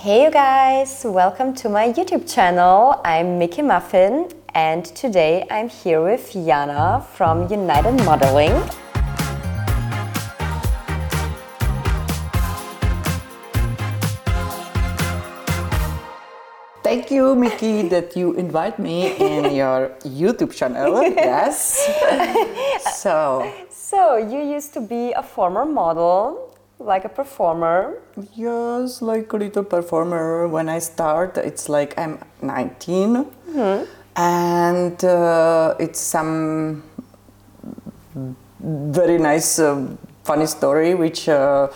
Hey you guys, welcome to my YouTube channel. I'm Micky Muffin and today I'm here with Jana from United Modeling. Thank you, Micky, that you invite me in your YouTube channel. Yes. so, So, you used to be a former model, like a performer. yes, like a little performer. When I start, it's like I'm 19, and uh, it's some very nice, uh, funny story. Which uh,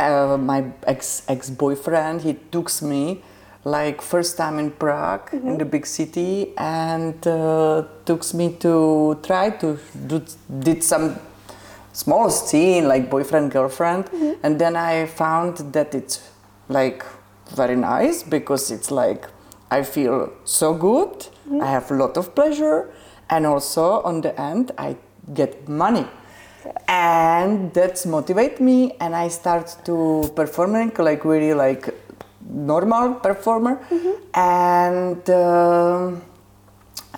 uh, my ex ex boyfriend he took me like first time in Prague in the big city and uh, took me to try to do did some small scene like boyfriend girlfriend. And then I found that it's like very nice because it's like I feel so good. I have a lot of pleasure. And also on the end I get money. And that's motivate me. And I start to performing like really like normal performer. And um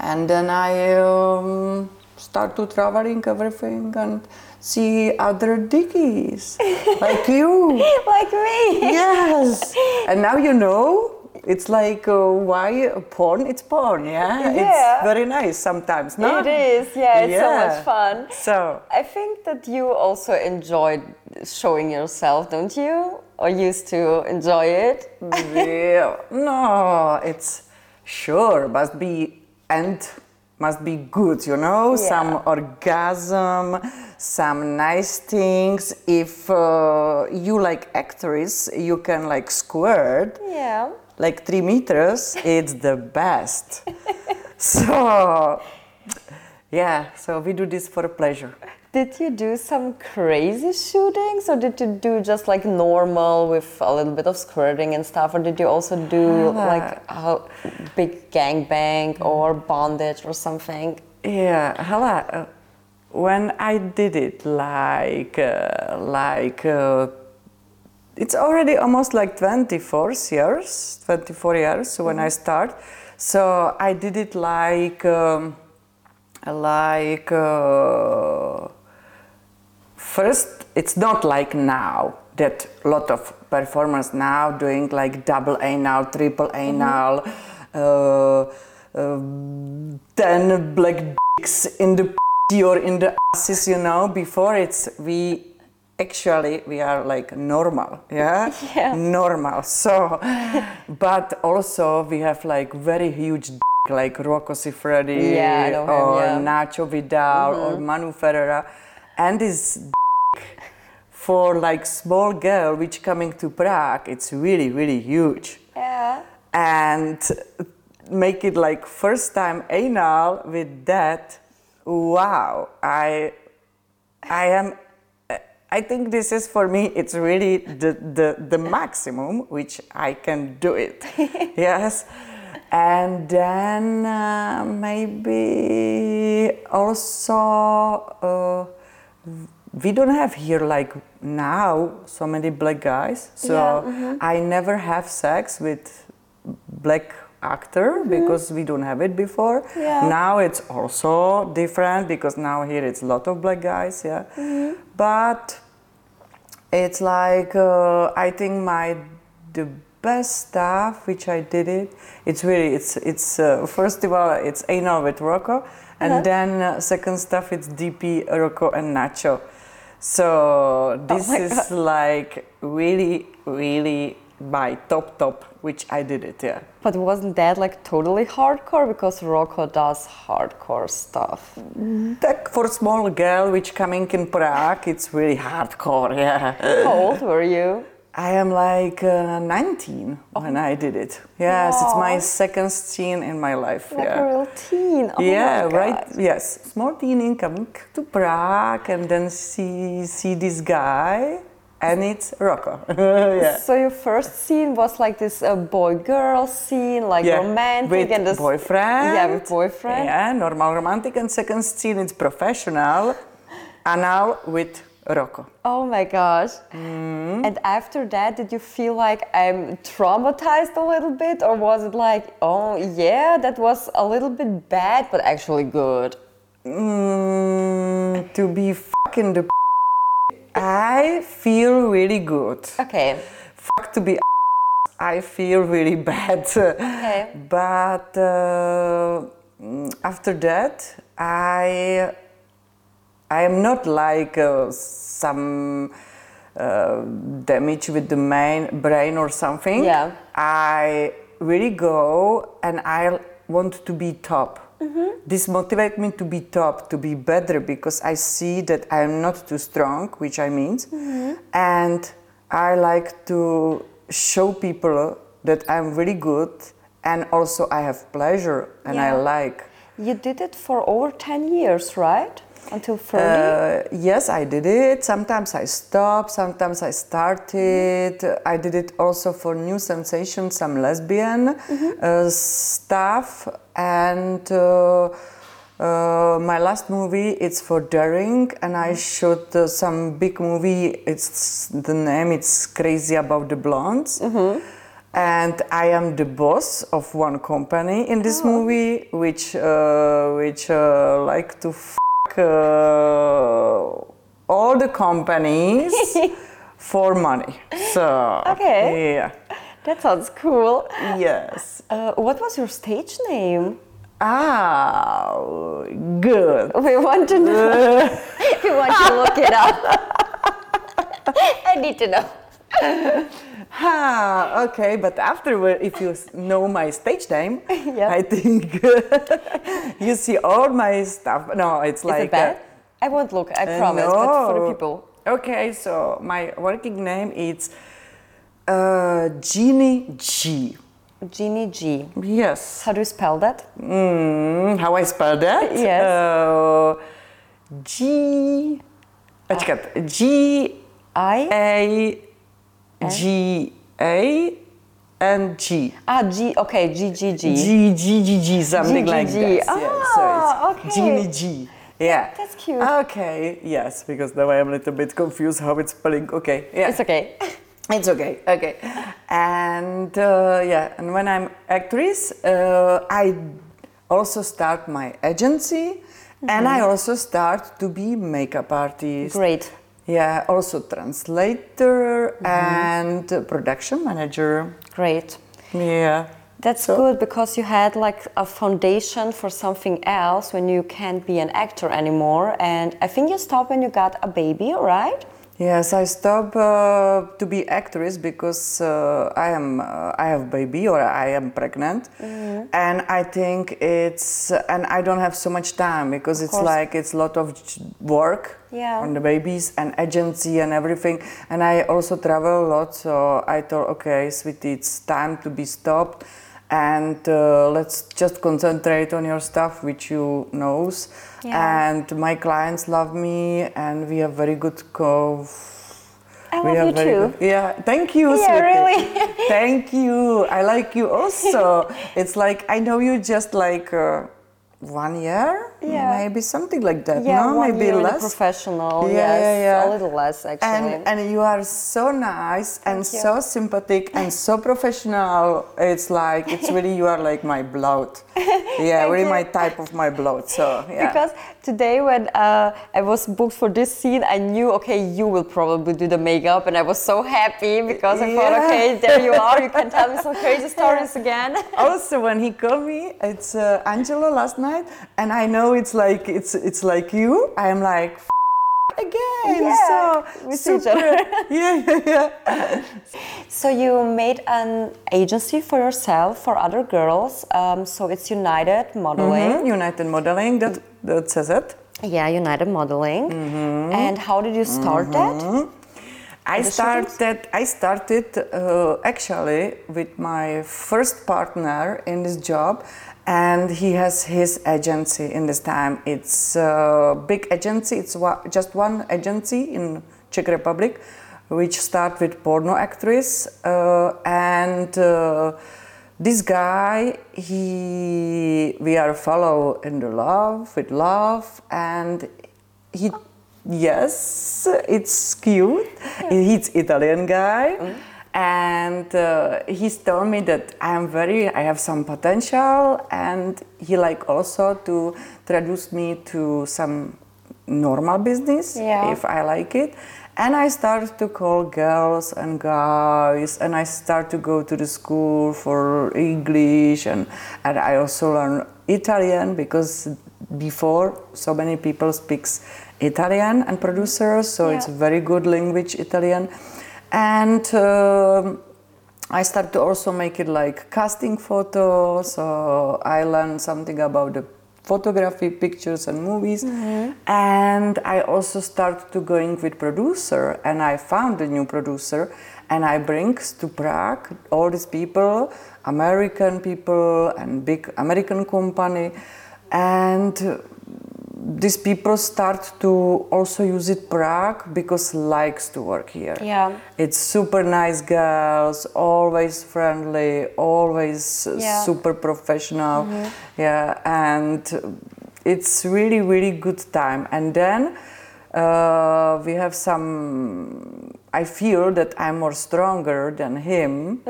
and then I um, start to traveling everything and see other dickies like you. Like me! Yes, and now you know. It's like uh, why porn? It's porn, yeah. Yeah. It's very nice sometimes, no? It is, yeah, it's so much fun. So I think that you also enjoyed showing yourself, don't you? Or used to enjoy it? yeah, no, it's sure must be and must be good, you know, Yeah. some orgasm, some nice things. If uh, you like actress, you can like squirt Yeah. like three meters. It's the best. so yeah, so we do this for pleasure. Did you do some crazy shootings or did you do just like normal with a little bit of squirting and stuff? Or did you also do like a big gangbang or bondage or something? Yeah, Hala, uh, when I did it, like, uh, like, uh, it's already almost like 24 years, 24 years when I start. So I did it like, um, like, uh, first, it's not like now that a lot of performers now doing like double anal, triple anal, uh, um, 10 black dicks in the p- or in the asses, you know. Before it's we actually we are like normal, yeah, Yeah. normal. So, but also we have like very huge. dick, Like Rocco Siffredi Yeah, know him, or yeah. Nacho Vidal or Manu Ferrara, and this for like small girl which coming to Prague, it's really really huge. Yeah. and make it like first time anal with that wow i i am i think this is for me it's really the the, the maximum which i can do it. Yes. And then uh, maybe also uh, we don't have here like now so many black guys. So Yeah, i never have sex with black actor because we don't have it before. Yeah. now it's also different because now here it's a lot of black guys yeah. But it's like uh, i think my the best stuff which i did it it's really it's it's uh, first of all it's anal with rocco and then uh, second stuff it's dp rocco and nacho so oh this my is like really really my top top which i did it yeah But wasn't that like totally hardcore? Because Rocco does hardcore stuff. Mm-hmm. Like for small girl which coming in Prague, it's really hardcore. Yeah, How old were you? I am like uh, 19 when I did it. Yes, it's my second scene in my life. Like yeah. a real teen. Oh yeah, right. Yes, small teen coming to Prague and then see see this guy, and it's Rocco. yeah. So your first scene was like this uh, boy-girl scene, like Yeah, romantic with and this boyfriend. Yeah, with boyfriend. Yeah, normal romantic. And second scene, it's professional. Anal with Rocco. Oh my gosh. And after that, did you feel like I'm traumatized a little bit? Or was it like, oh yeah, that was a little bit bad, but actually good? Mm, to be fucking the I feel really good. Okay. Fuck to be I feel really bad. Okay. But uh, mm, after that, I I am not like uh, some uh, damage with the main brain or something. Yeah. I really go and I want to be top. Mhm. This motivates me to be top, to be better because I see that I am not too strong, which I means, and I like to show people that I'm really good and also I have pleasure and I like. You did it for over 10 years, right? Until 30? Uh, yes, I did it. Sometimes I stopped, sometimes I started. I did it also for New sensations some lesbian uh, stuff. And uh, uh, my last movie, it's for Daring, and I shot uh, some big movie. It's the name. It's Crazy About the Blondes. And I am the boss of one company in this movie, which uh, which uh, like to uh, all the companies for money. So Okay. yeah, that sounds cool. yes. Uh, what was your stage name? Ah, good. We want to know. we want to look it up. I need to know. Ah, okay, but afterward, if you know my stage name, Yeah. I think you see all my stuff. No, it's Is like it bad? uh, I won't look, I Uh, promise, but for the people. Okay, so my working name is uh, Jeannie G. Jeannie G. Yes. How do you spell that? Mm, how I spell that? Yes. Uh, G. Počkat. G I? A G A and G. Ah, G. Okay, G, G, G. G G G G something G, G, like G. that. Ah, yeah, so it's okay. Jeannie G. Yeah. That's cute. Okay. Yes, because now I am a little bit confused how it's spelling. Okay. Yeah. It's okay. It's okay, okay. And uh, yeah, and when I'm actress, uh, I also start my agency, and I also start to be makeup artist. Great. Yeah, also translator and uh, production manager. Great. Yeah. That's So- good because you had like a foundation for something else when you can't be an actor anymore. And I think you stopped when you got a baby, right? Yes, I stop uh, to be actress because uh, I am uh, I have baby or I am pregnant, and I think it's and I don't have so much time because it's course. like it's a lot of work Yeah. on the babies and agency and everything, and I also travel a lot. So I thought, okay, sweetie, it's time to be stopped, and uh, let's just concentrate on your stuff, which you knows. Yeah. And my clients love me, and we have very good co. I we love have you too. good- yeah, thank you. Yeah, sweetie. really. thank you. I like you also. it's like I know you just like uh, one year, Yeah. maybe something like that. Yeah, no, maybe year less. professional. Yeah, yes, yeah, yeah. a little less actually. And and you are so nice and you. so sympathetic and so professional. It's like it's really you are like my blood. Yeah, really my type of my blood. So yeah. Because today when uh, I was booked for this scene, I knew okay you will probably do the makeup, and I was so happy because I thought okay there you are, you can tell me some crazy stories again. also when he called me it's uh, angelo last night and i know it's like it's it's like you i am like "F- again Yeah, so we see each super. other. yeah yeah yeah So you made an agency for yourself for other girls. Um, so it's United Modeling. Mhm, united modeling that that says it Yeah, United Modeling. Mm-hmm. And how did you start that? I started. I started uh, actually with my first partner in this job, and he has his agency in this time. It's a big agency. It's just one agency in Czech Republic, which start with porno actress, uh, and uh, this guy he we are follow in the love with love, and he yes, it's cute. He's Italian guy. And uh, he's told me that I am very, I have some potential, and he like also to introduce me to some normal business Yeah. if I like it. And I start to call girls and guys, and I start to go to the school for English, and, and I also learn Italian because before so many people speaks Italian and producers, so it's Yeah. very good language Italian, and. um I start to also make it like casting photos. So I learned something about the photography, pictures, and movies. And I also start to going with producer, and I found a new producer, and I bring to Prague all these people, American people, and big American company, and these people start to also use it Prague because likes to work here. Yeah. It's super nice girls, always friendly, always Yeah. super professional. Yeah, and it's really really good time. And then uh, we have some. I feel that I'm more stronger than him,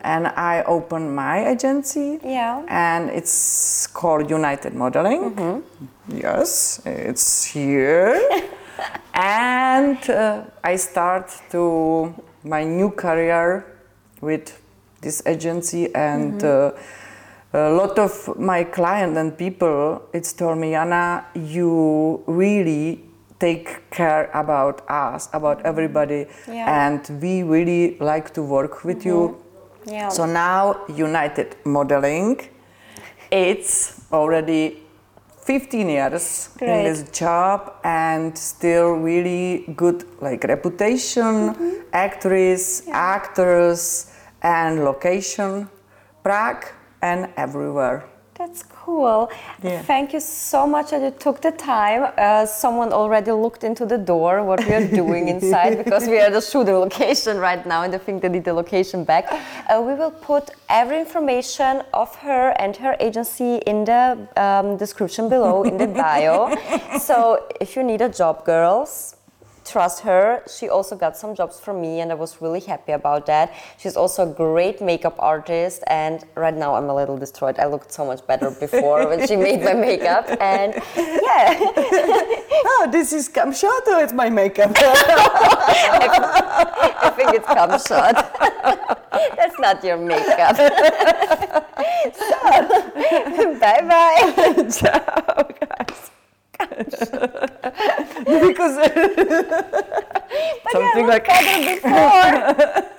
and I open my agency. Yeah. And it's called United Modeling. Yes, it's here. and uh, I start to my new career with this agency and uh, a lot of my clients and people it's told me Anna you really take care about us about everybody Yeah. and we really like to work with you mm-hmm. Yeah. so now United Modeling, it's already 15 years Great. in this job and still really good like reputation, mm-hmm. actress, actors, and location, Prague and everywhere. That's cool. Yeah. Thank you so much that you took the time. Uh, someone already looked into the door what we are doing inside because we are the shooting location right now and I think they need the location back. Uh, we will put every information of her and her agency in the um, description below in the bio. so if you need a job, girls, trust her. She also got some jobs from me, and I was really happy about that. She's also a great makeup artist, and right now I'm a little destroyed. I looked so much better before when she made my makeup, and yeah, Oh, this is Kamshato, it's my makeup. I think it's come shot. That's not your makeup. so, bye bye. Ciao, guys. because Something like- before.